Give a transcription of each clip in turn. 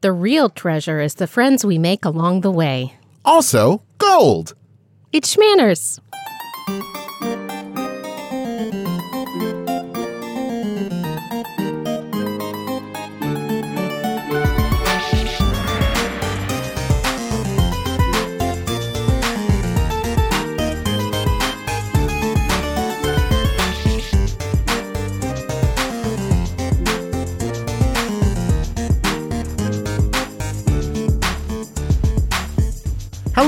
The real treasure is the friends we make along the way. Also, gold. It's Schmanners.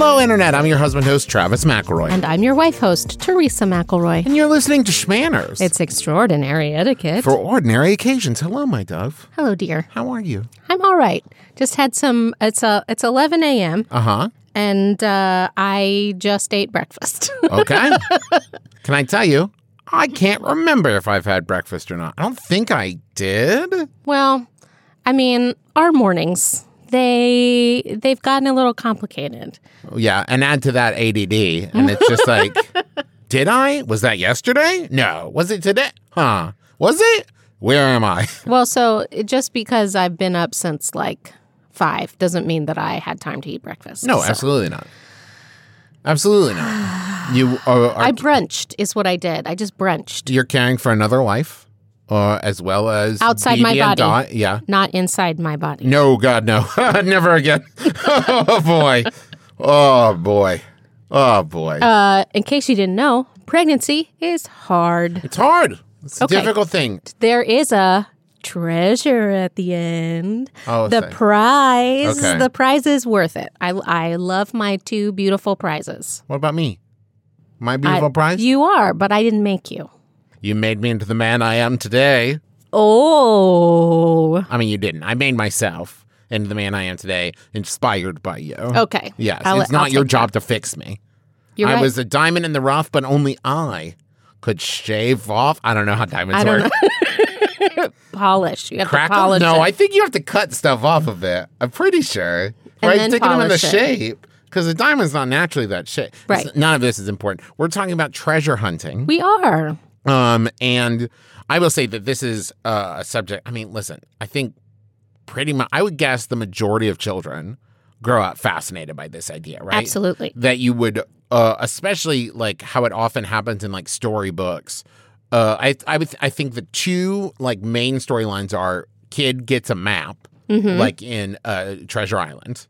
Hello, Internet. I'm your husband host, Travis McElroy. And I'm your wife host, Teresa McElroy. And you're listening to Schmanners. It's extraordinary etiquette. for ordinary occasions. Hello, my dove. Hello, dear. How are you? I'm all right. Just had some. It's a. It's 11 a.m. Uh huh. and uh, I just ate breakfast. Okay. Can I tell you? I can't remember if I've had breakfast or not. I don't think I did. well, I mean, our mornings they they've gotten a little complicated. Yeah, and add to that ADD, and it's just like, did I? Was that yesterday? No. Was it today? Huh? Was it? Where am I? Well, so just because I've been up since like five doesn't mean that I had time to eat breakfast. No, So- absolutely not. Absolutely not. You are, are I brunched is what I did. I just brunched, you're caring for another life, uh, as well as Outside my BB and body. Di- yeah. not inside my body. No, God, no, never again. oh boy. Oh boy. Oh boy. Uh, in case you didn't know, pregnancy is hard. it's hard. It's a okay. difficult thing. There is a treasure at the end. Oh, the prize. Okay. The prize is worth it. I I love my two beautiful prizes. What about me? My beautiful I- prize. You are, but I didn't make you. You made me into the man I am today. Oh. I mean, you didn't. I made myself into the man I am today, inspired by you. Okay. Yes, I'll- it's not I'll your job to fix me. You're I right. was a diamond in the rough, but only I could shave off. I don't know how diamonds work. polish. You have Crack to polish. No, it. I think you have to cut stuff off of it. I'm pretty sure. right, then sticking them in the it. shape because the diamond's not naturally that shape. Right. It's- None of this is important. We're talking about treasure hunting. we are. Um, and I will say that this is uh, a subject. I mean, listen, I think pretty much, I would guess the majority of children grow up fascinated by this idea, right? Absolutely. That you would, uh, especially like how it often happens in like storybooks. Uh, I I would I think the two like main storylines are kid gets a map Mm-hmm. like in uh, Treasure Island,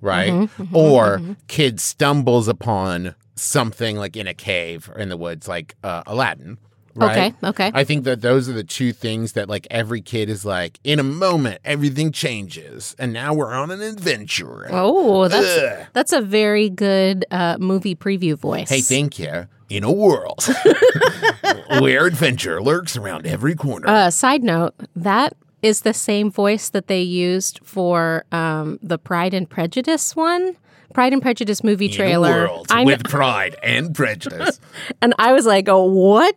right? or kid stumbles upon something like in a cave or in the woods, like uh, Aladdin. Right? Okay. Okay. I think that those are the two things that like every kid is like in a moment everything changes and now we're on an adventure. oh, that's Ugh. that's a very good uh, movie preview voice. Hey, thank you. In a world where adventure lurks around every corner. Uh, side note, that is the same voice that they used for um, the Pride and Prejudice one. Pride and Prejudice movie in a trailer. world I kn- with pride and prejudice. and I was like, "Oh, what?"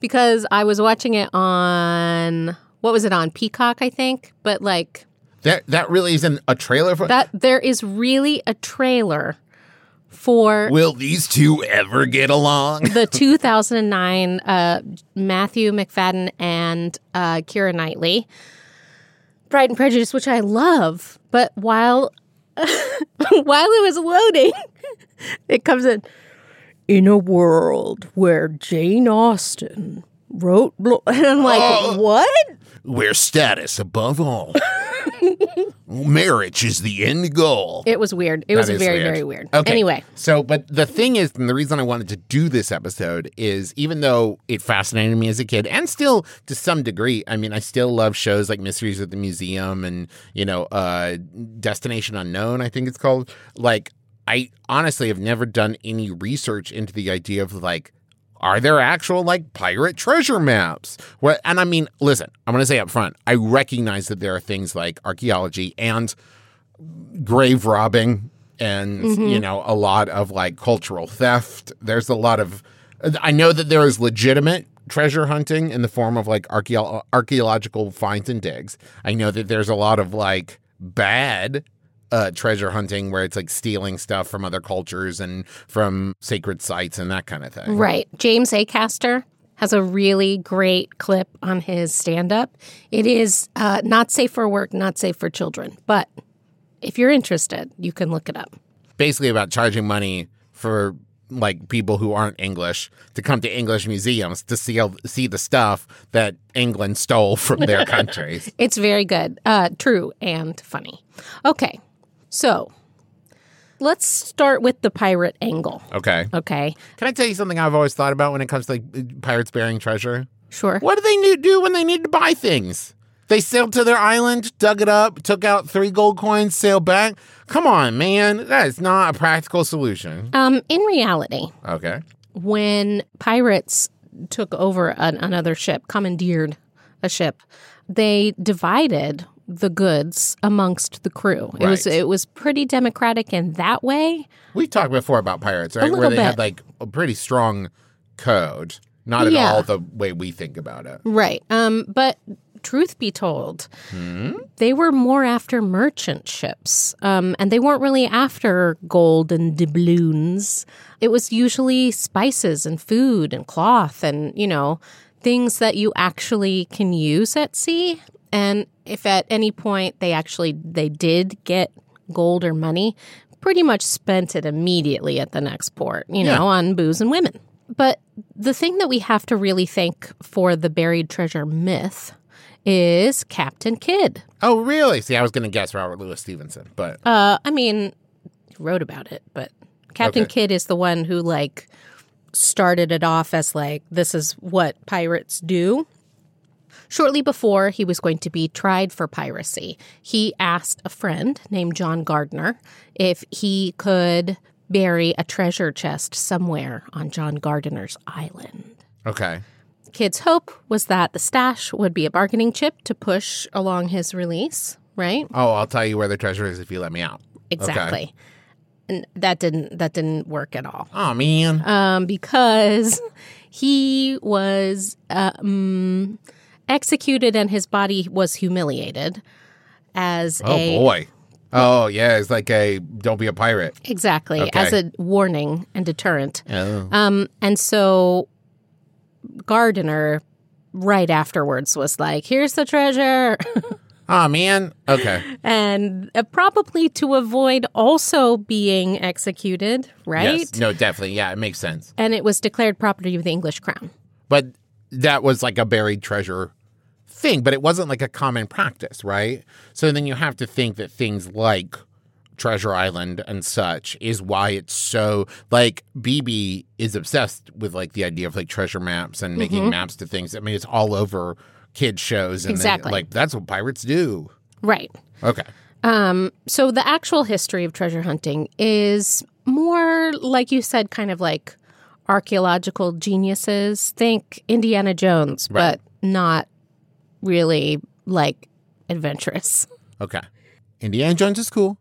Because I was watching it on what was it on Peacock, I think. But like that that really isn't a trailer for that, there is really a trailer for Will these two ever get along? the 2009 uh, Matthew Macfadyen and uh, Keira Knightley Pride and Prejudice, which I love. But while while it was loading, it comes in in a world where Jane Austen wrote, blo-" and I'm like, Oh. what? Where status above all. Marriage is the end goal. It was weird. It was That is very, weird. very weird. Okay. Anyway, So, but the thing is, and the reason I wanted to do this episode is even though it fascinated me as a kid, and still to some degree, I mean, I still love shows like Mysteries at the Museum and, you know, uh, Destination Unknown, I think it's called. Like, I honestly have never done any research into the idea of like, are there actual like pirate treasure maps? Where, and I mean, listen, I'm going to say up front, I recognize that there are things like archaeology and grave robbing and mm-hmm. you know a lot of like cultural theft. There's a lot of i know that there is legitimate treasure hunting in the form of like archaeological finds and digs. I know that there's a lot of like bad uh, treasure hunting where it's like stealing stuff from other cultures and from sacred sites and that kind of thing right. James Acaster has a really great clip on his stand up. It is uh, not safe for work, not safe for children, but if you're interested, you can look it up. Basically, about charging money for like people who aren't English to come to English museums to see see the stuff that England stole from their countries. It's very good, uh, true, and funny. Okay, so let's start with the pirate angle. Okay. Okay, Can I tell you something I've always thought about when it comes to like pirates burying treasure? sure. What do they need do when they need to buy things? They sailed to their island, dug it up, took out three gold coins, sailed back. Come on, man. That is not a practical solution. Um, in reality, Okay. when pirates took over an, another ship, commandeered a ship, they divided the goods amongst the crew. It was it was pretty democratic in that way. We talked before about pirates, right? Where they bit. had like a pretty strong code. Not at Yeah. all the way we think about it. Right. Um, but truth be told, they were more after merchant ships, um, and they weren't really after gold and doubloons. It was usually spices and food and cloth and you know things that you actually can use at sea. And if at any point they actually they did get gold or money, pretty much spent it immediately at the next port. You know, on booze and women. But the thing that we have to really thank for the buried treasure myth is Captain Kidd. Oh, really? See, I was going to guess Robert Louis Stevenson, but Uh, I mean, he wrote about it, but Captain Okay. Kidd is the one who like started it off as like this is what pirates do. Shortly before he was going to be tried for piracy, he asked a friend named John Gardiner if he could bury a treasure chest somewhere on John Gardiner's island. okay. Kidd's hope was that the stash would be a bargaining chip to push along his release, right? Oh, I'll tell you where the treasure is if you let me out. Exactly. And that didn't that didn't work at all. Oh, man. Um, because he was um, executed and his body was humiliated as oh, a boy. Oh, yeah. It's like a don't be a pirate. exactly Okay. as a warning and deterrent. Oh. Um, and so Gardiner right afterwards was like, "Here's the treasure." Oh, man. Okay. and uh, probably to avoid also being executed, right? Yes. No, definitely. Yeah, it makes sense. And it was declared property of the English crown. But that was like a buried treasure thing, but it wasn't like a common practice, right? So then you have to think that things like Treasure Island and such is why it's so like Bebe is obsessed with like the idea of like treasure maps and making maps to things. I mean, it's all over kids shows and they- Exactly. like that's what pirates do. Right. Okay. Um, so the actual history of treasure hunting is more, like you said, kind of like archaeological geniuses. Think Indiana Jones, Right. but not really like adventurous. Okay. Indiana Jones is cool.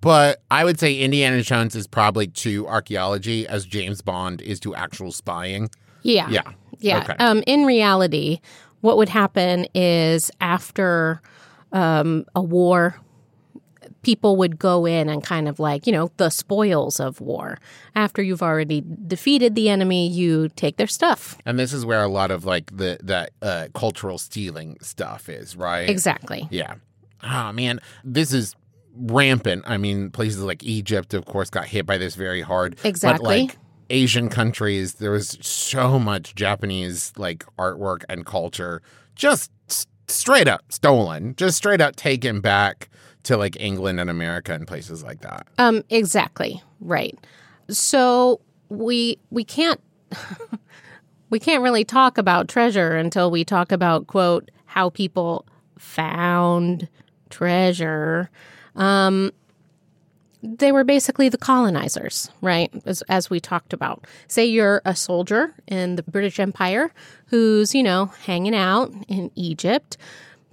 But I would say Indiana Jones is probably to archaeology as James Bond is to actual spying. Yeah. Yeah. Yeah. Okay. Um, in reality, what would happen is after um, a war, people would go in and kind of like, you know, the spoils of war. After you've already defeated the enemy, you take their stuff. And this is where a lot of like the that uh, cultural stealing stuff is, right? Exactly. Yeah. Oh man, this is rampant. I mean, places like Egypt, of course, got hit by this very hard. Exactly. But like Asian countries, there was so much Japanese like artwork and culture just straight up stolen, just straight up taken back to like England and America and places like that. Um, exactly. Right. So we we can't we can't really talk about treasure until we talk about quote how people found treasure. Um, they were basically the colonizers, right? As, as we talked about. Say you're a soldier in the British Empire who's, you know, hanging out in Egypt,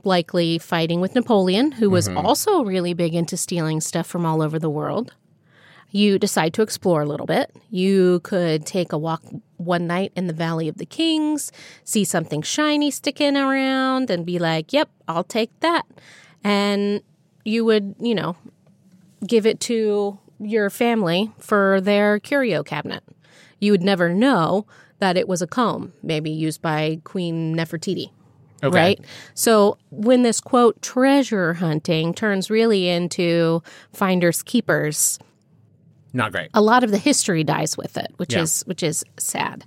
likely fighting with Napoleon, who was mm-hmm. also really big into stealing stuff from all over the world. You decide to explore a little bit. You could take a walk one night in the Valley of the Kings, see something shiny sticking around, and be like, yep, I'll take that. And you would, you know, give it to your family for their curio cabinet. You would never know that it was a comb, maybe used by Queen Nefertiti. Okay. Right? So when this quote treasure hunting turns really into finders keepers, Not great. a lot of the history dies with it, which Yeah. is which is sad.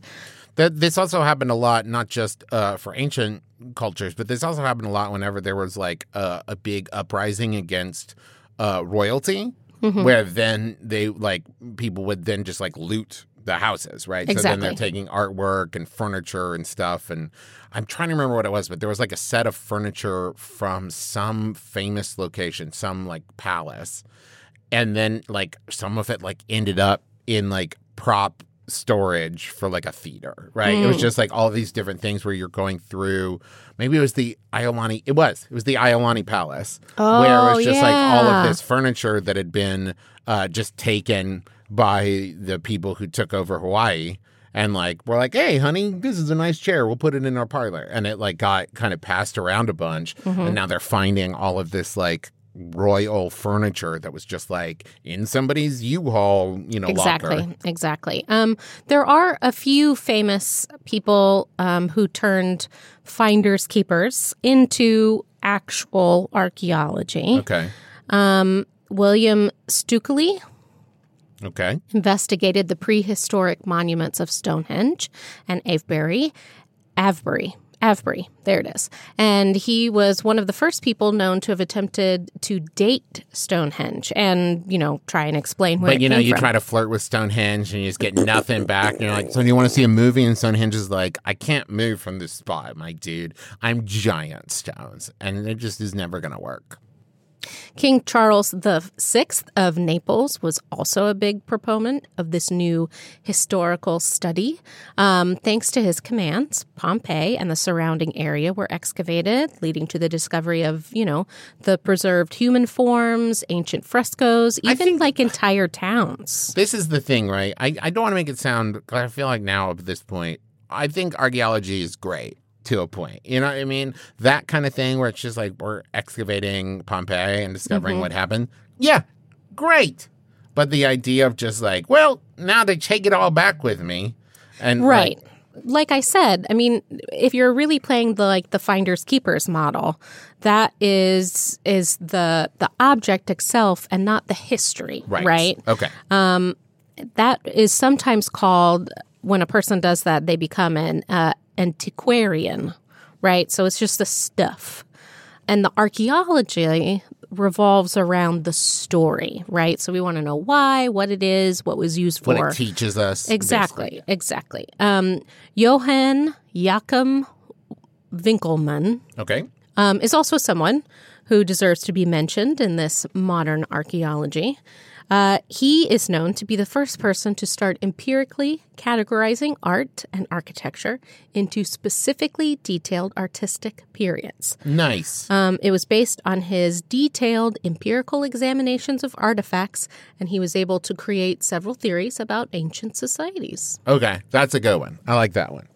That this also happened a lot, not just uh, for ancient cultures, but this also happened a lot whenever there was like a, a big uprising against uh, royalty, Mm-hmm. where then they like people would then just like loot the houses, right? Exactly. So then they're taking artwork and furniture and stuff. And I'm trying to remember what it was, but there was like a set of furniture from some famous location, some like palace, and then like some of it like ended up in like prop storage for like a theater, right? It was Mm. just like all these different things where you're going through. Maybe it was the Iolani. It was. It was the Iolani Palace, where it Oh, was just like all of this furniture that had been uh, just taken by the people who took over Hawaii. And like we're like, hey, honey, this is a nice chair. We'll put it in our parlor. And it like got kind of passed around a bunch. Mm-hmm. And now they're finding all of this like royal furniture that was just like in somebody's U-Haul, you know, exactly locker. exactly um, there are a few famous people um, who turned finders keepers into actual archaeology Okay. um, william stukeley Okay. investigated the prehistoric monuments of stonehenge and avebury avebury Avebury, there it is. And he was one of the first people known to have attempted to date Stonehenge and, you know, try and explain where But you know, you from. try to flirt with Stonehenge and you just get nothing back. And you're like, so do you want to see a movie? And Stonehenge is like, I can't move from this spot, my dude. I'm giant stones. And it just is never going to work. King Charles VI of Naples was also a big proponent of this new historical study. Um, thanks to his commands, Pompeii and the surrounding area were excavated, leading to the discovery of, you know, the preserved human forms, ancient frescoes, even think- like entire towns. This is the thing, right? I, I don't want to make it sound, 'cause I feel like now at this point, I think archaeology is great to a point. You know what I mean? That kind of thing where it's just like we're excavating Pompeii and discovering Mm-hmm. what happened. Yeah, great. But the idea of just like, well, now they take it all back with me. And Right. Like I said, I mean, if you're really playing the like the finders keepers model, that is is the the object itself and not the history, right. right? Okay. Um, that is sometimes called when a person does that they become an uh, antiquarian right so it's just the stuff and the archaeology revolves around the story right so we want to know why what it is what was used for what it teaches us. exactly exactly um, johann jakob winckelmann. Okay. um, is also someone who deserves to be mentioned in this modern archaeology. Uh, he is known to be the first person to start empirically categorizing art and architecture into specifically detailed artistic periods. Nice. Um, it was based on his detailed empirical examinations of artifacts, and he was able to create several theories about ancient societies. Okay. That's a good one. I like that one.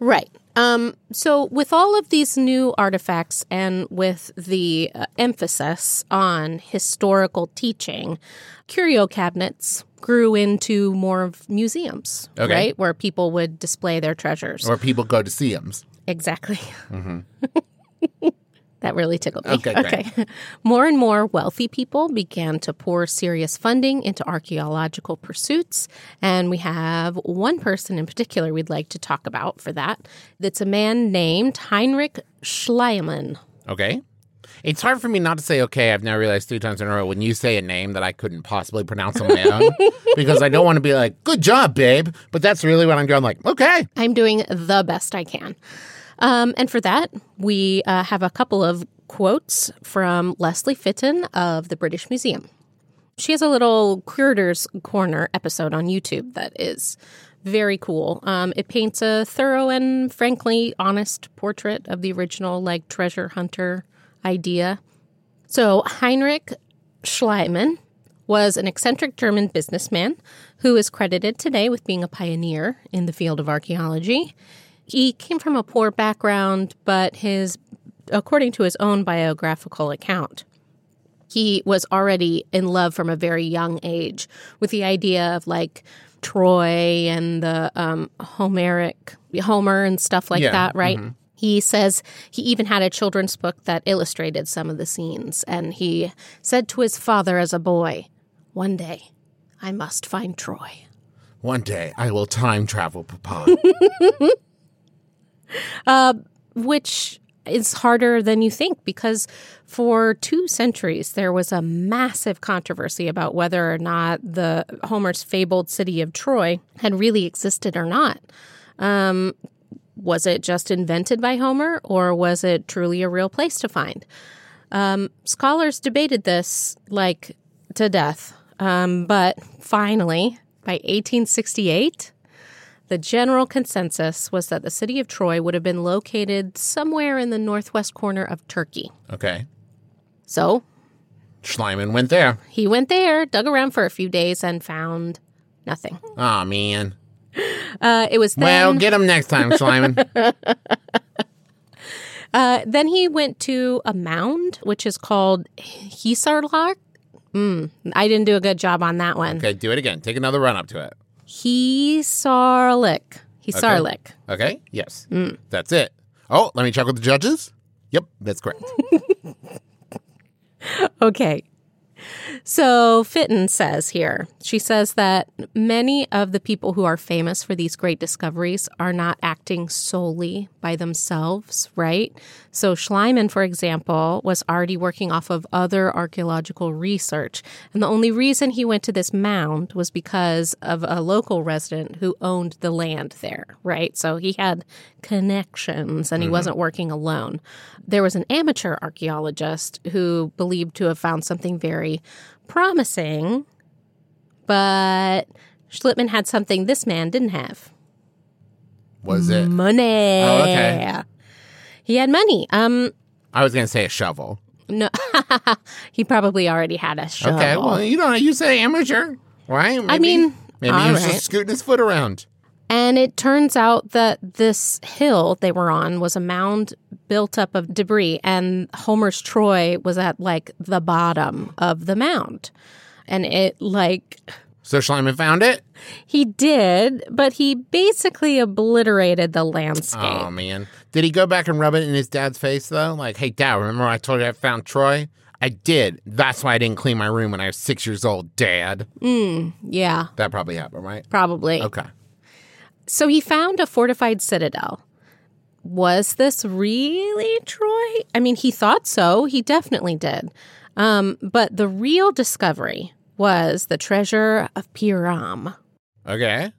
Right. Um, so, with all of these new artifacts and with the uh, emphasis on historical teaching, curio cabinets grew into more of museums, Okay. right? Where people would display their treasures. Or people go to see them. Exactly. that really tickled me. Okay, great. more and more wealthy people began to pour serious funding into archaeological pursuits. And we have one person in particular we'd like to talk about for that. That's a man named Heinrich Schliemann. Okay. It's hard for me not to say okay. I've now realized three times in a row when you say a name that I couldn't possibly pronounce on my own because I don't want to be like, good job, babe. But that's really what I'm doing. like, okay. I'm doing the best I can. Um, and for that, we uh, have a couple of quotes from Lesley Fitton of the British Museum. She has a little Curator's Corner episode on YouTube that is very cool. Um, it paints a thorough and frankly honest portrait of the original, like, treasure hunter idea. So, Heinrich Schliemann was an eccentric German businessman who is credited today with being a pioneer in the field of archaeology. He came from a poor background, but his, according to his own biographical account, he was already in love from a very young age with the idea of like Troy and the um, Homeric Homer and stuff like Yeah, that, right? He says he even had a children's book that illustrated some of the scenes, and he said to his father as a boy, "One day, I must find Troy." One day I will time travel, Papa. which is harder than you think because for two centuries there was a massive controversy about whether or not the Homer's fabled city of Troy had really existed or not. Um, was it just invented by Homer or was it truly a real place to find? Um, scholars debated this like to death, um, but finally, by 1868, the general consensus was that the city of Troy would have been located somewhere in the northwest corner of Turkey. okay. So Schliemann went there. he went there, dug around for a few days, and found nothing. Oh man. Uh, it was then. Well, get him next time, Schliemann. uh, then he went to a mound, which is called Hisarlar. Mm, I didn't do a good job on that one. okay, do it again. Take another run up to it. Hisarlik. Hisarlik. Okay? Sarlik. Okay. Yes. Mm. That's it. Oh, let me check with the judges. Yep, that's correct. Okay. So Fitton says here, she says that many of the people who are famous for these great discoveries are not acting solely by themselves, right? So Schliemann, for example, was already working off of other archaeological research. And the only reason he went to this mound was because of a local resident who owned the land there, right? So he had connections and he mm-hmm. wasn't working alone. There was an amateur archaeologist who believed to have found something very promising, but Schliemann had something this man didn't have Was it? money. Oh, okay. He had money. Um, I was going to say a shovel. no, he probably already had a shovel. Okay, well, you know, you say amateur, right? Maybe, mean, maybe he was right. just scooting his foot around. And it turns out that this hill they were on was a mound built up of debris, and Homer's Troy was at like the bottom of the mound. And it, like, So Schliemann found it. he did, but he basically obliterated the landscape. Oh man, did he go back and rub it in his dad's face though? Like, hey, dad, remember I told you I found Troy? I did. That's why I didn't clean my room when I was six years old, Dad. Hmm, yeah, That probably happened, right? probably. Okay. So he found a fortified citadel. Was this really Troy? I mean, he thought so. He definitely did. Um, but the real discovery was the treasure of Priam. Okay.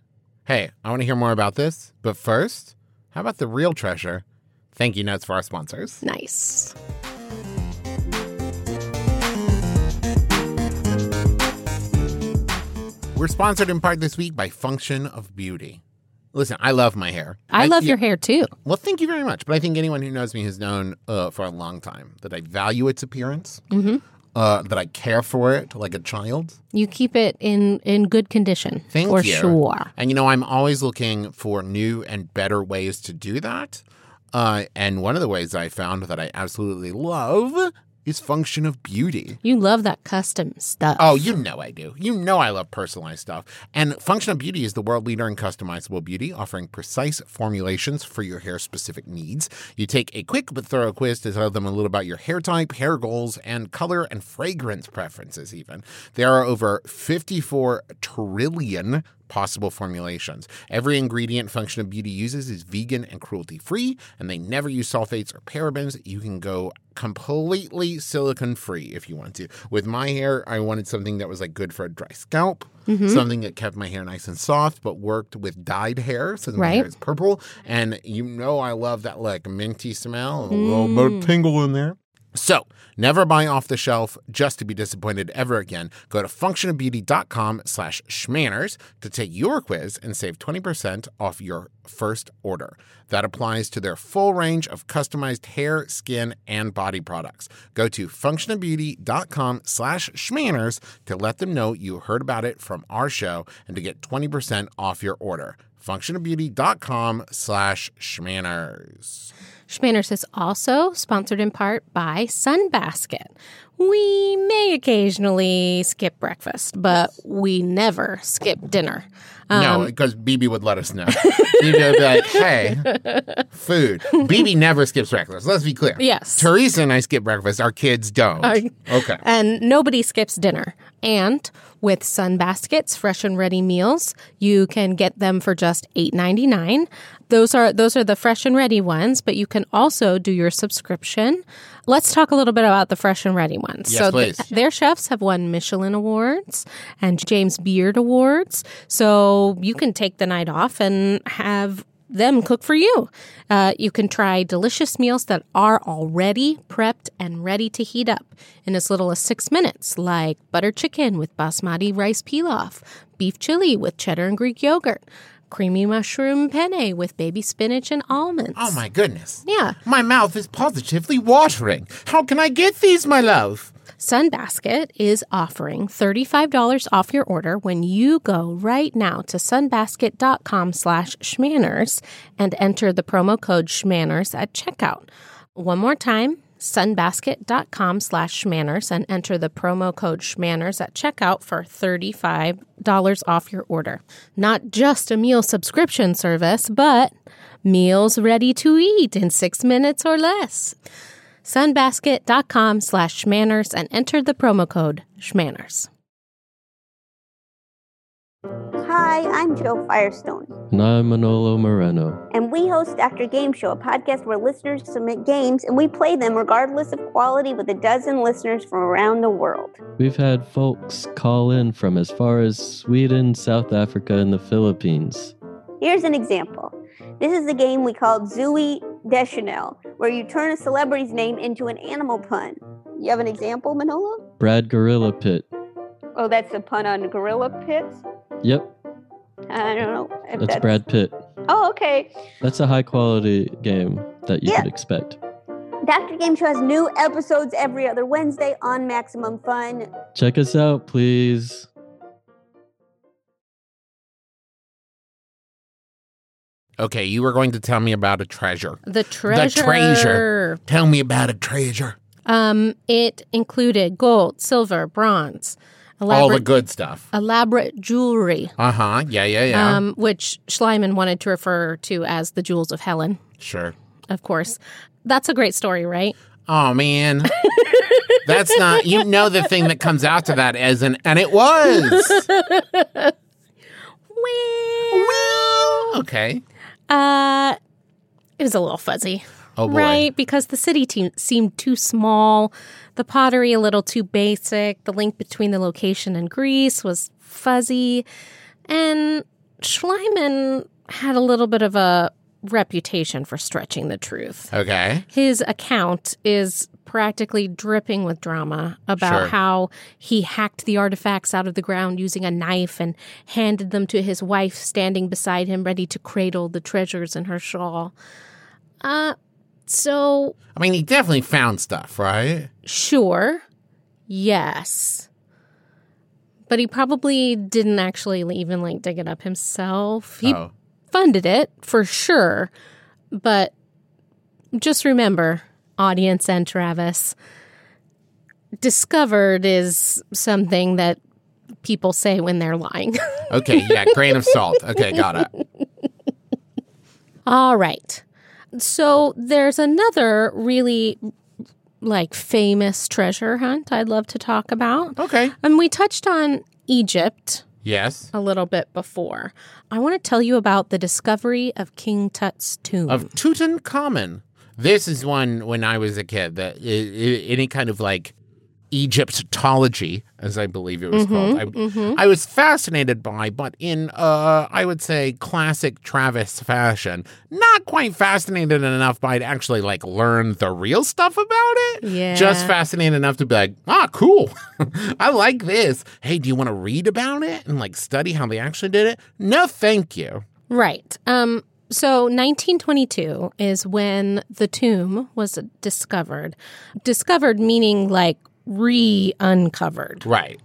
Hey, I want to hear more about this. But first, how about the real treasure? Thank you notes for our sponsors. Nice. We're sponsored in part this week by Function of Beauty. Listen, I love my hair. I, love yeah, your hair too. Well, thank you very much. But I think anyone who knows me has known uh, for a long time that I value its appearance, Mm-hmm. uh, that I care for it like a child. You keep it in in good condition Thank for you. sure. And you know, I'm always looking for new and better ways to do that. Uh, and one of the ways I found that I absolutely love is Function of Beauty. You love that custom stuff. Oh, you know I do. You know I love personalized stuff. And Function of Beauty is the world leader in customizable beauty, offering precise formulations for your hair specific needs. You take a quick but thorough quiz to tell them a little about your hair type, hair goals, and color and fragrance preferences, even. There are over 54 trillion possible formulations. Every ingredient Function of Beauty uses is vegan and cruelty free, and they never use sulfates or parabens. You can go completely silicone free if you want to. With my hair, I wanted something that was like good for a dry scalp, mm-hmm. something that kept my hair nice and soft, but worked with dyed hair, so that my hair is purple. And you know, I love that like minty smell, and a little bit of mm. tingle in there. So, never buy off the shelf just to be disappointed ever again. Go to functionofbeauty.com slash schmanners to take your quiz and save 20% off your first order. That applies to their full range of customized hair, skin, and body products. Go to functionofbeauty.com slash schmanners to let them know you heard about it from our show and to get 20% off your order. functionofbeauty.com slash schmanners. Schmanners is also sponsored in part by Sunbasket, we may occasionally skip breakfast, but we never skip dinner. No, um, because Bebe would let us know. Bebe would be like, hey, food. Bebe never skips breakfast. Let's be clear. Yes. Teresa and I skip breakfast. Our kids don't. okay. And nobody skips dinner. And with Sunbasket's fresh and ready meals, you can get them for just $8.99. Those are those are the fresh and ready ones, but you can also do your subscription. Let's talk a little bit about the fresh and ready ones. Yes, so please. their chefs have won Michelin awards and James Beard awards. So you can take the night off and have them cook for you. Uh, you can try delicious meals that are already prepped and ready to heat up in as little as six minutes, like butter chicken with basmati rice pilaf, beef chili with cheddar and Greek yogurt, creamy mushroom penne with baby spinach and almonds. Oh my goodness. Yeah. My mouth is positively watering. How can I get these, my love? Sunbasket is offering $35 off your order when you go right now to sunbasket.com slash schmanners and enter the promo code schmanners at checkout. One more time, sunbasket.com slash schmanners and enter the promo code schmanners at checkout for $35 off your order. Not just a meal subscription service, but meals ready to eat in six minutes or less sunbasket.com slash schmanners and enter the promo code schmanners. Hi, I'm Jo Firestone, And I'm Manolo Moreno. and we host Dr. Gameshow, a podcast where listeners submit games and we play them regardless of quality with a dozen listeners from around the world. We've had folks call in from as far as Sweden, South Africa, and the Philippines. Here's an example. This is a game we called Zooey Deschanel, where you turn a celebrity's name into an animal pun. You have an example, Manolo? Brad Gorilla Pit. Oh, that's a pun on gorilla pits? Yep, I don't know. If that's Brad Pitt. Oh, okay. That's a high quality game that you Yeah. could expect. Dr. Gameshow has new episodes every other Wednesday on Maximum Fun. Check us out, please. Okay, you were going to tell me about a treasure. The treasure. The treasure. Tell me about a treasure. Um, it included gold, silver, bronze, All the elaborate, good stuff. elaborate jewelry, Uh huh. Yeah, yeah, yeah. um, which Schliemann wanted to refer to as the jewels of Helen, sure. of course. That's a great story, right? Oh man. That's not you know the thing that comes after that as an and it was. Okay. Uh, it was a little fuzzy. Oh boy. Right, because the city team seemed too small, the pottery a little too basic, the link between the location and Greece was fuzzy, and Schliemann had a little bit of a reputation for stretching the truth. Okay. His account is practically dripping with drama about Sure. how he hacked the artifacts out of the ground using a knife and handed them to his wife standing beside him ready to cradle the treasures in her shawl. Uh so I mean he definitely found stuff, right? sure. Yes. But he probably didn't actually even like dig it up himself. He oh. funded it for sure. But just remember, audience and Travis, discovered is something that people say when they're lying. Okay, yeah, grain of salt. Okay, got it. All right. So there's another really like famous treasure hunt I'd love to talk about. Okay. And we touched on Egypt Yes. a little bit before. I want to tell you about the discovery of King Tut's tomb. Of Tutankhamun. This is one when I was a kid that i- i- any kind of like Egyptology, as I believe it was called, I, I was fascinated by, but in uh, I would say classic Travis fashion, not quite fascinated enough by to actually like learn the real stuff about it. Yeah. Just fascinated enough to be like, ah, cool. I like this. Hey, do you want to read about it and like study how they actually did it? No, thank you. Right. Um, so 1922 is when the tomb was discovered. Discovered meaning like re uncovered. Right.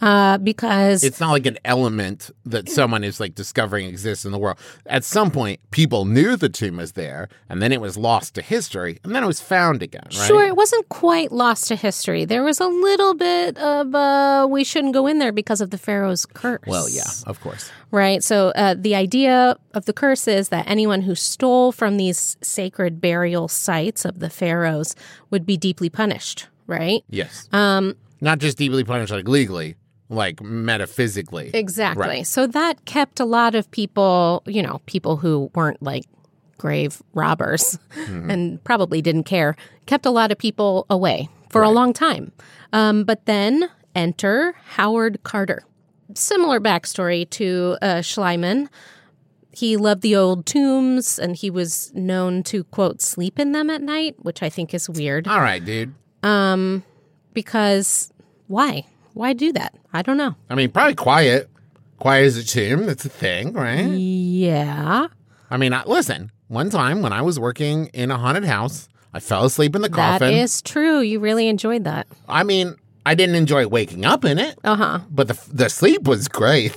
Uh, because It's not like an element that someone is like discovering exists in the world. At some point, people knew the tomb was there, and then it was lost to history, and then it was found again, right? Sure, it wasn't quite lost to history. There was a little bit of uh, we shouldn't go in there because of the pharaoh's curse. Well, yeah, of course. Right. So uh, the idea of the curse is that anyone who stole from these sacred burial sites of the pharaohs would be deeply punished. Right. Yes. Um, Not just deeply punished like legally, like metaphysically. exactly. Right. So that kept a lot of people, you know, people who weren't like grave robbers Mm-hmm. and probably didn't care, kept a lot of people away for a long time. Um, but then enter Howard Carter. Similar backstory to uh, Schliemann. He loved the old tombs and he was known to, quote, sleep in them at night, which I think is weird. All right, dude. Um, because why? Why do that? I don't know. I mean, probably quiet. Quiet as a tomb. That's a thing, right? Yeah. I mean, I, listen. One time when I was working in a haunted house, I fell asleep in the That coffin. is true. You really enjoyed that. I mean, I didn't enjoy waking up in it, Uh huh. but the the sleep was great.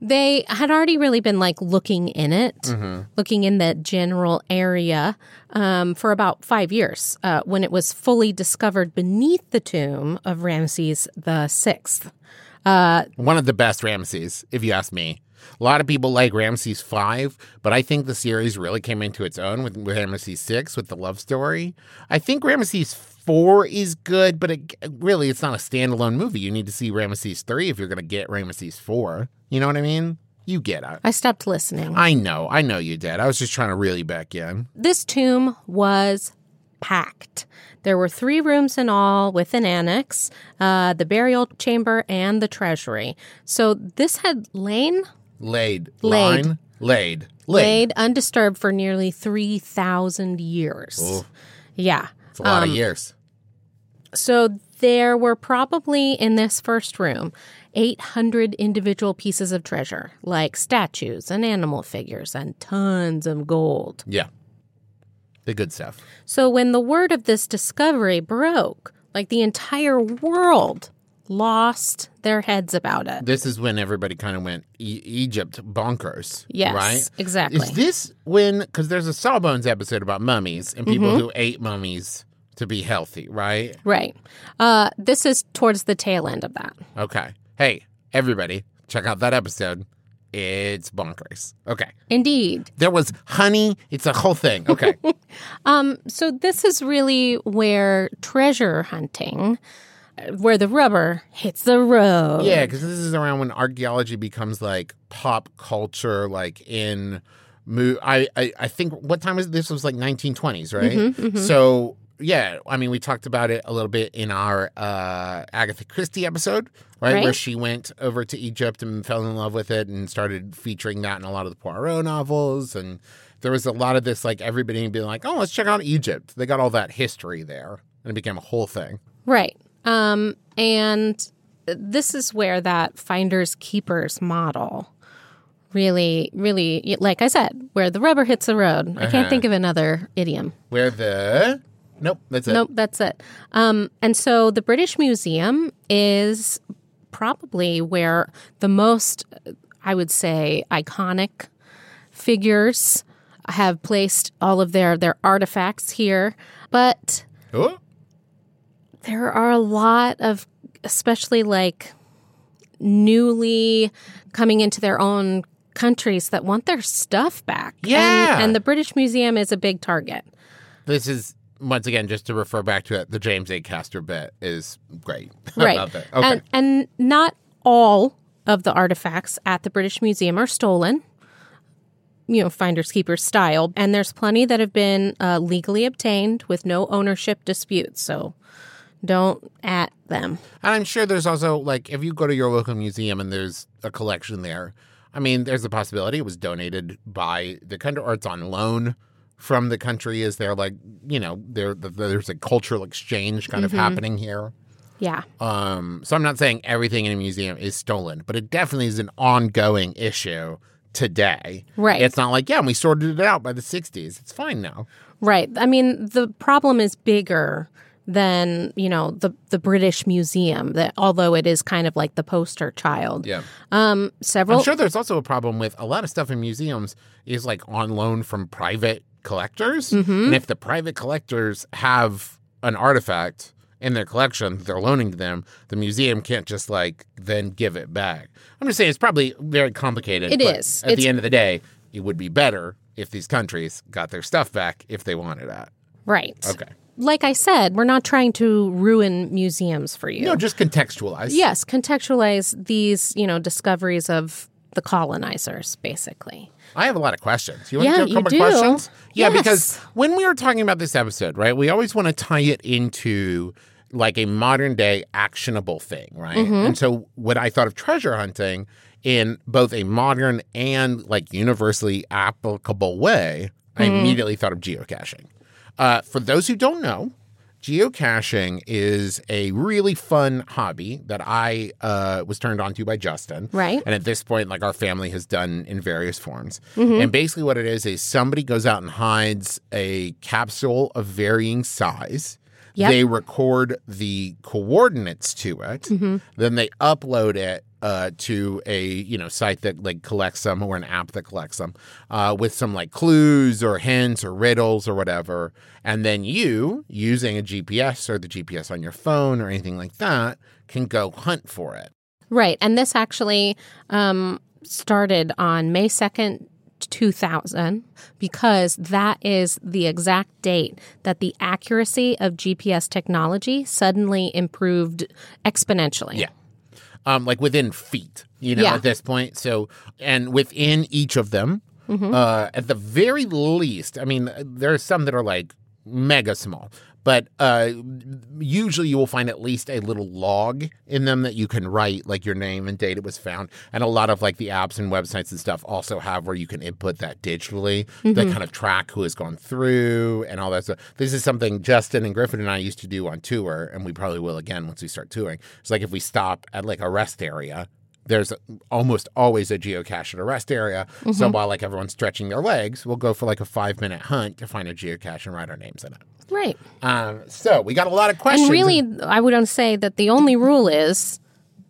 They had already really been like looking in it, looking in the general area um, for about five years uh, when it was fully discovered beneath the tomb of Ramses the Sixth. One of the best Ramses, if you ask me. A lot of people like Ramses five, but I think the series really came into its own with Ramses six with the love story. I think Ramses four is good, but it, really it's not a standalone movie. You need to see Ramses three if you're going to get Ramses four. You know what I mean? You get it. I stopped listening. I know, I know you did. I was just trying to reel you back in. This tomb was packed. There were three rooms in all with an annex, uh, the burial chamber, and the treasury. So this had lain Laid, Laid. line, laid, laid. laid undisturbed for nearly 3,000 years. Ooh. Yeah. It's a lot Um, of years. So there were probably in this first room 800 individual pieces of treasure, like statues and animal figures and tons of gold. Yeah, the good stuff. So when the word of this discovery broke, like the entire world lost their heads about it. This is when everybody kind of went e- Egypt bonkers. Yes, right. exactly. Is this when? Because there's a Sawbones episode about mummies and people Mm-hmm. who ate mummies to be healthy, right? right. Uh, this is towards the tail end of that. Okay. Hey, everybody, check out that episode. It's bonkers. Okay. Indeed. There was honey. It's a whole thing. Okay. Um, so this is really where treasure hunting, uh, where the rubber hits the road. yeah, because this is around when archaeology becomes like pop culture, like in. Mo- I, I I think what time was it? this was like 1920s, right? Mm-hmm, So yeah, I mean we talked about it a little bit in our uh, Agatha Christie episode, right? Where she went over to Egypt and fell in love with it and started featuring that in a lot of the Poirot novels and there was a lot of this like everybody being like, "Oh, let's check out Egypt." They got all that history there and it became a whole thing. Right. Um, and this is where that finders keepers model really, really, like I said, where the rubber hits the road. I Uh-huh. can't think of another idiom. Where the Nope, that's it. Nope, that's it. Um, and so the British Museum is probably where the most, I would say, iconic figures have placed all of their their artifacts here. But Oh, there are a lot of, especially like newly coming into their own countries that want their stuff back. And- Yeah. and the British Museum is a big target. This is once again just to refer back to it. The James Acaster bit is great. right. Okay. and and not all of the artifacts at the british museum are stolen you know finders keepers style and there's plenty that have been uh, legally obtained with no ownership disputes so don't at them And I'm sure there's also like if you go to your local museum and there's a collection there, I mean, there's a possibility it was donated by the country or it's on loan from the country. Is there like you know there there's a cultural exchange kind Mm-hmm. of happening here? yeah Um, so I'm not saying everything in a museum is stolen, but it definitely is an ongoing issue today. Right. It's not like yeah, we sorted it out by the '60s. It's fine now. right i mean the problem is bigger than you know the the British Museum. That although it is kind of like the poster child. Yeah. Um, several. I'm sure there's also a problem with a lot of stuff in museums is like on loan from private collectors. Mm-hmm. And if the private collectors have an artifact in their collection that they're loaning to them, the museum can't just like then give it back. I'm just saying it's probably very complicated. It but is. At It's- the end of the day, it would be better if these countries got their stuff back if they wanted that. right. Okay. Like I said, we're not trying to ruin museums for you. No, just contextualize. Yes, contextualize these, you know, discoveries of the colonizers, basically. I have a lot of questions. You want Yeah, to do a couple questions? Yeah, Yes. because when we were talking about this episode, right, we always want to tie it into like a modern day actionable thing, right? Mm-hmm. And so when I thought of treasure hunting in both a modern and like universally applicable way, I Mm-hmm. immediately thought of geocaching. Uh, for those who don't know, geocaching is a really fun hobby that I uh, was turned on to by Justin. Right. And at this point, like our family has done in various forms. Mm-hmm. And basically, what it is is somebody goes out and hides a capsule of varying size. Yep. They record the coordinates to it. Mm-hmm. Then they upload it uh, to a you know site that like collects them or an app that collects them uh, with some like clues or hints or riddles or whatever. And then you, using a GPS or the GPS on your phone or anything like that, can go hunt for it. Right. And this actually um, started on May 2nd, 2000, because that is the exact date that the accuracy of GPS technology suddenly improved exponentially. Yeah. Um, like within feet, you know, Yeah. at this point. So, and within each of them, Mm-hmm. uh, at the very least, I mean, there are some that are like mega small, but uh, usually you will find at least a little log in them that you can write like your name and date it was found. And a lot of like the apps and websites and stuff also have where you can input that digitally that Mm-hmm. kind of track who has gone through and all that stuff. This is something Justin and Griffin and I used to do on tour, and we probably will again once we start touring. It's like if we stop at like a rest area there's almost always a geocache at a rest area. So Mm-hmm. while like everyone's stretching their legs, we'll go for like a five minute hunt to find a geocache and write our names in it. Right. Um, so we got a lot of questions. And really, I would say that the only rule is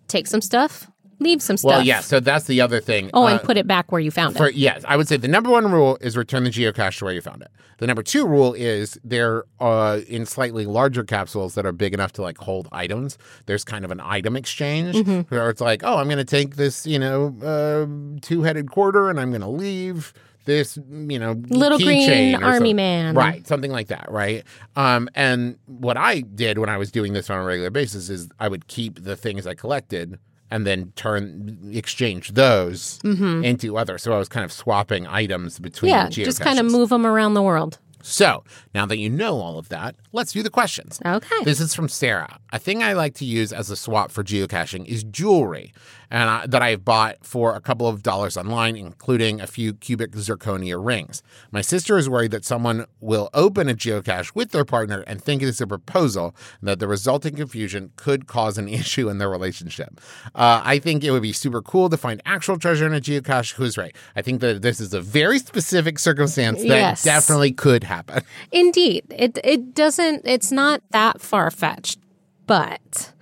take some stuff, leave some stuff. well, yeah. So that's the other thing. Oh, Uh, and put it back where you found For it. yes, I would say the number one rule is return the geocache to where you found it. The number two rule is they're uh, in slightly larger capsules that are big enough to like hold items. There's kind of an item exchange Mm-hmm. where it's like, oh, I'm going to take this, you know, uh, two headed quarter, and I'm going to leave this, you know, Little green army something. man. right? Something like that, right? Um, and what I did when I was doing this on a regular basis is I would keep the things I collected and then turn exchange those into others. So I was kind of swapping items between Mm-hmm. Yeah, just kind of move them around the world. So now that you know all of that, let's do the questions. Okay. This is from Sarah. A thing I like to use as a swap for geocaching is jewelry, and I, that I've bought for a couple of dollars online, including a few cubic zirconia rings. My sister is worried that someone will open a geocache with their partner and think it is a proposal, and that the resulting confusion could cause an issue in their relationship. Uh, I think it would be super cool to find actual treasure in a geocache. Who's right? I think that this is a very specific circumstance that Yes. definitely could happen. Indeed, it it doesn't. It's not that far fetched, but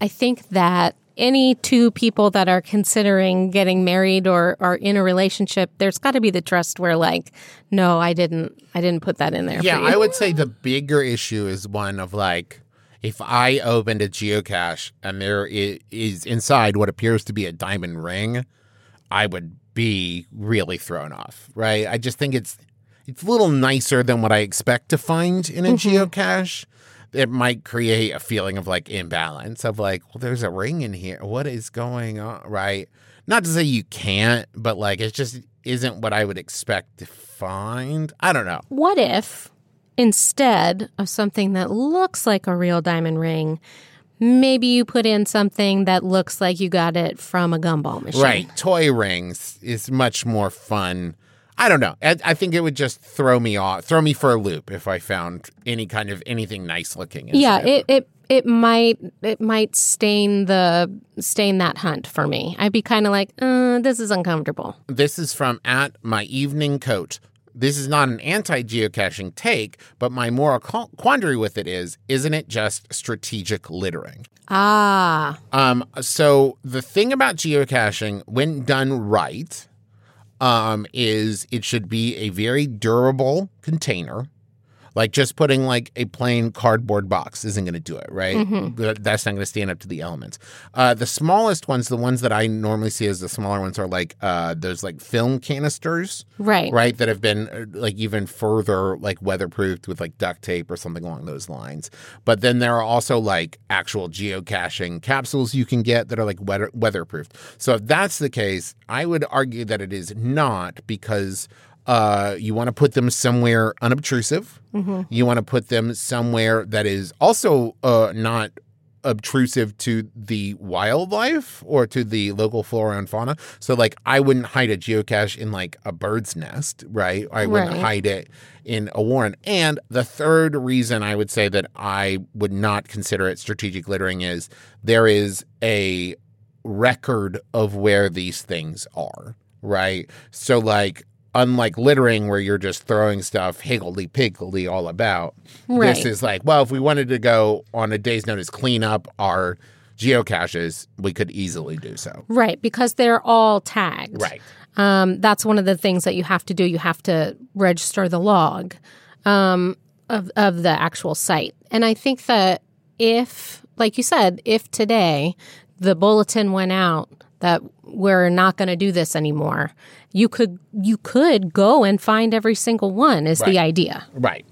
I think that any two people that are considering getting married or are in a relationship, there's got to be the trust where, like, no, I didn't, I didn't put that in there. Yeah, for you. I would say the bigger issue is one of like, if I opened a geocache and there is inside what appears to be a diamond ring, I would be really thrown off, right? I just think it's it's a little nicer than what I expect to find in a mm-hmm. geocache. It might create a feeling of like imbalance of like, well, there's a ring in here. What is going on? Right. Not to say you can't, but like it just isn't what I would expect to find. I don't know. What if instead of something that looks like a real diamond ring, maybe you put in something that looks like you got it from a gumball machine? Right. Toy rings is much more fun. I don't know. I, I think it would just throw me off, throw me for a loop if I found any kind of anything nice looking. Yeah, it, it it might it might stain the stain that hunt for me. I'd be kind of like, uh, this is uncomfortable. This is from at my evening coat. this is not an anti-geocaching take, but my moral quandary with it is, isn't it just strategic littering? Ah, Um, so the thing about geocaching, when done right, um, is it should be a very durable container. Like just putting like a plain cardboard box isn't going to do it, right? Th- That's not going to stand up to the elements. Uh, the smallest ones, the ones that I normally see as the smaller ones, are like uh, those like film canisters, right. right? That have been uh, like even further like weatherproofed with like duct tape or something along those lines. But then there are also like actual geocaching capsules you can get that are like weather weatherproofed. So if that's the case, I would argue that it is not because uh, you want to put them somewhere unobtrusive. You want to put them somewhere that is also uh, not obtrusive to the wildlife or to the local flora and fauna. So like I wouldn't hide a geocache in like a bird's nest, right? I wouldn't Right. hide it in a warren. And the third reason I would say that I would not consider it strategic littering is there is a record of where these things are, right? So like unlike littering where you're just throwing stuff higgledy piggledy all about Right. this is like well if we wanted to go on a day's notice clean up our geocaches we could easily do so Right, because they're all tagged. right Um, that's one of the things that you have to do. You have to register the log um, of of the actual site. And I think that if, like you said, if today the bulletin went out that we're not going to do this anymore, you could you could go and find every single one. Is the idea? Right.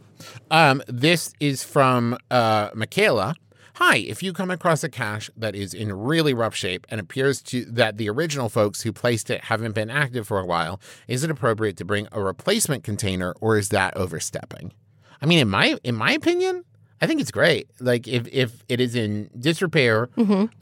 Um, this is from uh, Michaela. Hi, if you come across a cache that is in really rough shape and appears to that the original folks who placed it haven't been active for a while, is it appropriate to bring a replacement container or is that overstepping? I mean, in my in my opinion, I think it's great. Like if if it is in disrepair,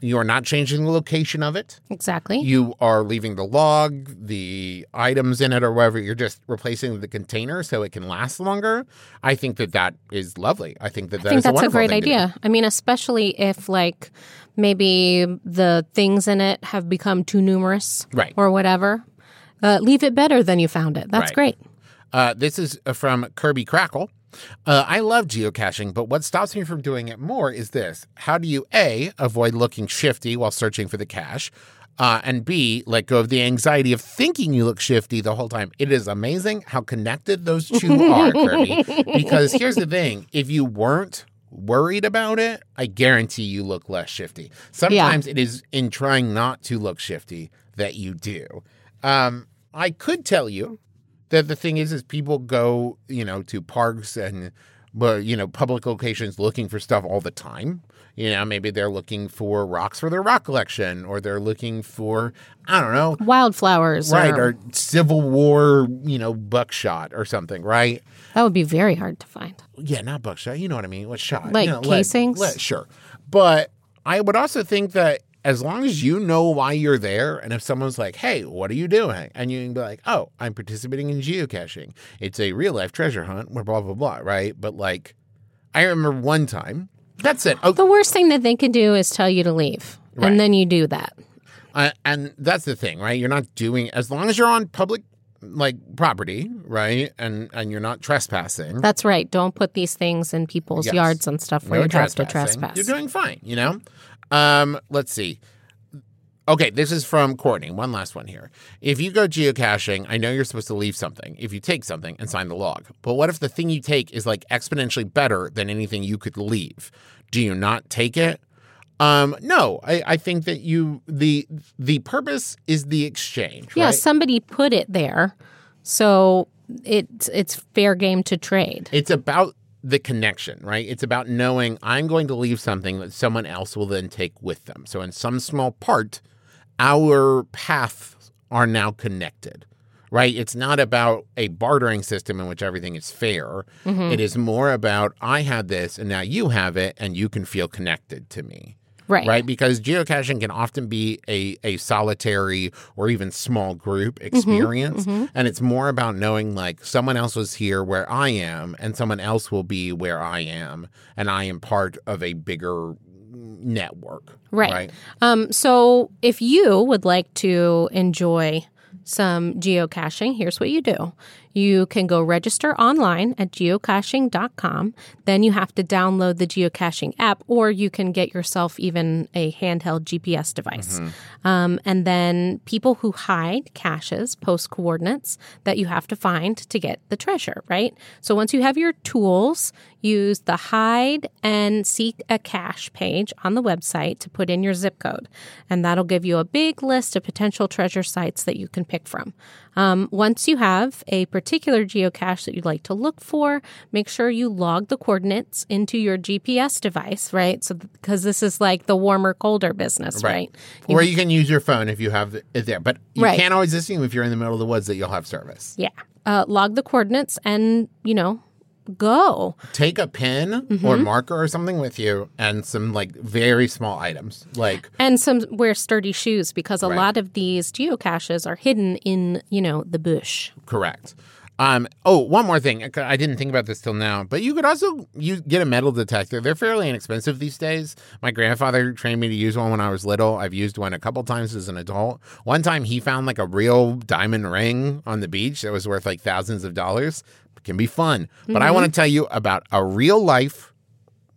you are not changing the location of it. Exactly. You are leaving the log, the items in it, or whatever. You're just replacing the container so it can last longer. I think that that is lovely. I think that that I think is that's a wonderful great thing to do. idea. I mean, especially if like maybe the things in it have become too numerous, Right. or whatever. Uh, leave it better than you found it. That's Right. great. Uh, this is from Kirby Crackle. Uh, I love geocaching, but what stops me from doing it more is this. How do you A, avoid looking shifty while searching for the cache? Uh, and B, let go of the anxiety of thinking you look shifty the whole time. It is amazing how connected those two are, Kirby. Because here's the thing if you weren't worried about it, I guarantee you look less shifty. Sometimes it is in trying not to look shifty that you do. Um, I could tell you that the thing is is people go you know to parks and but you know public locations looking for stuff all the time you know maybe they're looking for rocks for their rock collection or they're looking for i don't know Wildflowers, right or- or civil war you know buckshot or something right that would be very hard to find. yeah not buckshot you know what i mean what shot Like you know, lead- casings? lead, sure but i would also think that as long as you know why you're there, and if someone's like, hey, what are you doing? And you can be like, oh, I'm participating in geocaching. It's a real life treasure hunt, blah, blah, blah, blah, right? But like, I remember one time, that's it. The worst thing that they can do is tell you to leave, Right. and then you do that. uh, and that's the thing, right? You're not doing, as long as you're on public like property, right? And and you're not trespassing. That's right. Don't put these things in people's Yes. yards and stuff where no you'd have to trespass. You're doing fine, you know? Um, let's see. Okay, this is from Courtney. One last one here. If you go geocaching, I know you're supposed to leave something if you take something and sign the log. But what if the thing you take is like exponentially better than anything you could leave? Do you not take it? Um, no, I, I think that you the the purpose is the exchange. yeah, right? somebody put it there, so it's it's fair game to trade. It's about the connection, right? It's about knowing I'm going to leave something that someone else will then take with them. So, in some small part, our paths are now connected, right? It's not about a bartering system in which everything is fair. Mm-hmm. It is more about I had this and now you have it and you can feel connected to me. Right. Right, because geocaching can often be a, a solitary or even small group experience. And it's more about knowing like someone else was here where I am, and someone else will be where I am, and I am part of a bigger network. Right. Right. Um, so if you would like to enjoy some geocaching, here's what you do. You can go register online at geocaching.com. Then you have to download the geocaching app, or you can get yourself even a handheld GPS device. Um, and then people who hide caches post coordinates that you have to find to get the treasure, right? So once you have your tools, use the hide and seek a cache page on the website to put in your zip code. And that'll give you a big list of potential treasure sites that you can pick from. Um, once you have a particular geocache that you'd like to look for, make sure you log the coordinates into your GPS device, right? So, because this is like the warmer, colder business, right? Or you can use your phone if you have it there. But you Right. can't always assume if you're in the middle of the woods that you'll have service. Yeah. Uh, log the coordinates and, you know, go. Take a pen Mm-hmm. or marker or something with you and some like very small items. Like And some wear sturdy shoes because a Right. lot of these geocaches are hidden in, you know, the bush. correct. Um, oh, one more thing. I didn't think about this till now, but you could also use, get a metal detector. They're fairly inexpensive these days. My grandfather trained me to use one when I was little. I've used one a couple times as an adult. One time he found like a real diamond ring on the beach that was worth like thousands of dollars. It can be fun. But I want to tell you about a real life,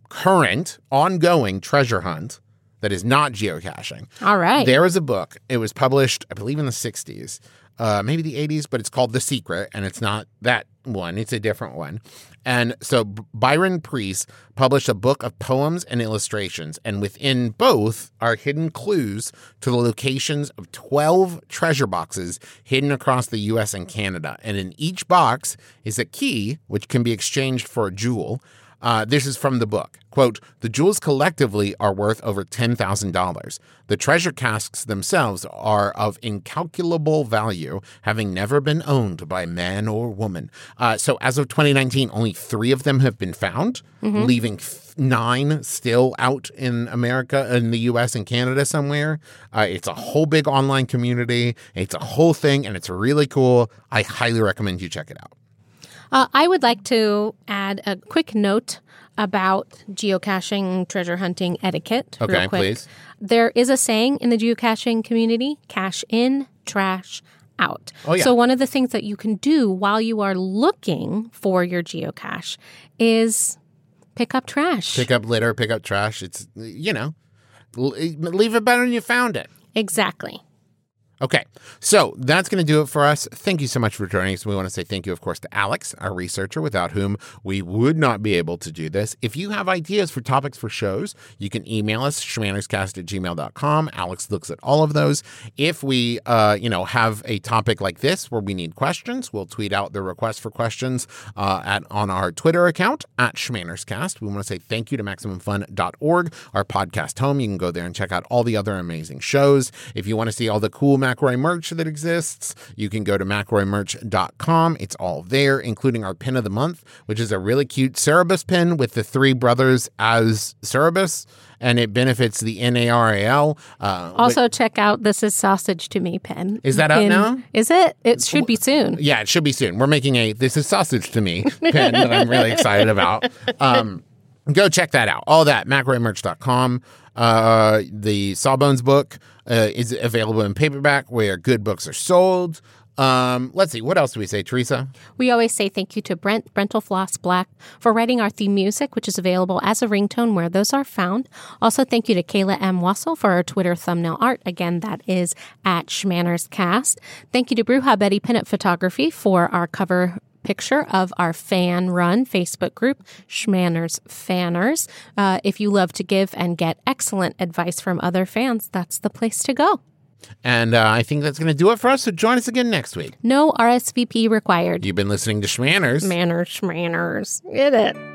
current, ongoing treasure hunt that is not geocaching. All right. There is a book. It was published, I believe, in the 60s, uh, maybe the 80s, but it's called The Secret, and it's not that one. It's a different one. And so Byron Preiss published a book of poems and illustrations, and within both are hidden clues to the locations of 12 treasure boxes hidden across the US and Canada. And in each box is a key, which can be exchanged for a jewel. Uh, this is from the book. Quote, the jewels collectively are worth over $10,000. The treasure casks themselves are of incalculable value, having never been owned by man or woman. Uh, so as of 2019, only three of them have been found, leaving th- nine still out in America, in the US and Canada somewhere. Uh, it's a whole big online community. It's a whole thing, and it's really cool. I highly recommend you check it out. Uh, I would like to add a quick note about geocaching treasure hunting etiquette. Okay, real quick. please. There is a saying in the geocaching community cash in, trash out. Oh, yeah. So, one of the things that you can do while you are looking for your geocache is pick up trash. pick up litter, pick up trash. It's you know, leave it better than you found it. exactly. Okay, so that's going to do it for us. Thank you so much for joining us. We want to say thank you, of course, to Alex, our researcher, without whom we would not be able to do this. If you have ideas for topics for shows, you can email us, schmannerscast at gmail.com. Alex looks at all of those. If we, uh, you know, have a topic like this where we need questions, we'll tweet out the request for questions uh, at on our Twitter account at schmannerscast. We want to say thank you to MaximumFun.org, our podcast home. You can go there and check out all the other amazing shows. If you want to see all the cool McElroy merch that exists, you can go to McElroymerch.com. It's all there, including our pin of the month, which is a really cute Cerberus pin with the three brothers as Cerberus, and it benefits the NARAL. Uh, Also, check out This is Sausage to Me pen. Is that out In- now? Is it? It should be soon. yeah, it should be soon. We're making a This is Sausage to Me pin that I'm really excited about. Um, go check that out. All that, mcelroymerch.com. Uh, the Sawbones book uh, is available in paperback where good books are sold. Um, let's see, what else do we say, Teresa? We always say thank you to Brent Brentalfloss Black for writing our theme music, which is available as a ringtone where those are found. Also, thank you to Kayla M. Wasil for our Twitter thumbnail art. Again, that is at Schmanner's Cast. Thank you to Bruja Betty Pin Up Photography for our cover picture of our fan run Facebook group, Schmanners Fanners. Uh, if you love to give and get excellent advice from other fans, that's the place to go. And uh, I think that's going to do it for us. So join us again next week. No RSVP required. You've been listening to Schmanners. Manners, schmanners. Get it.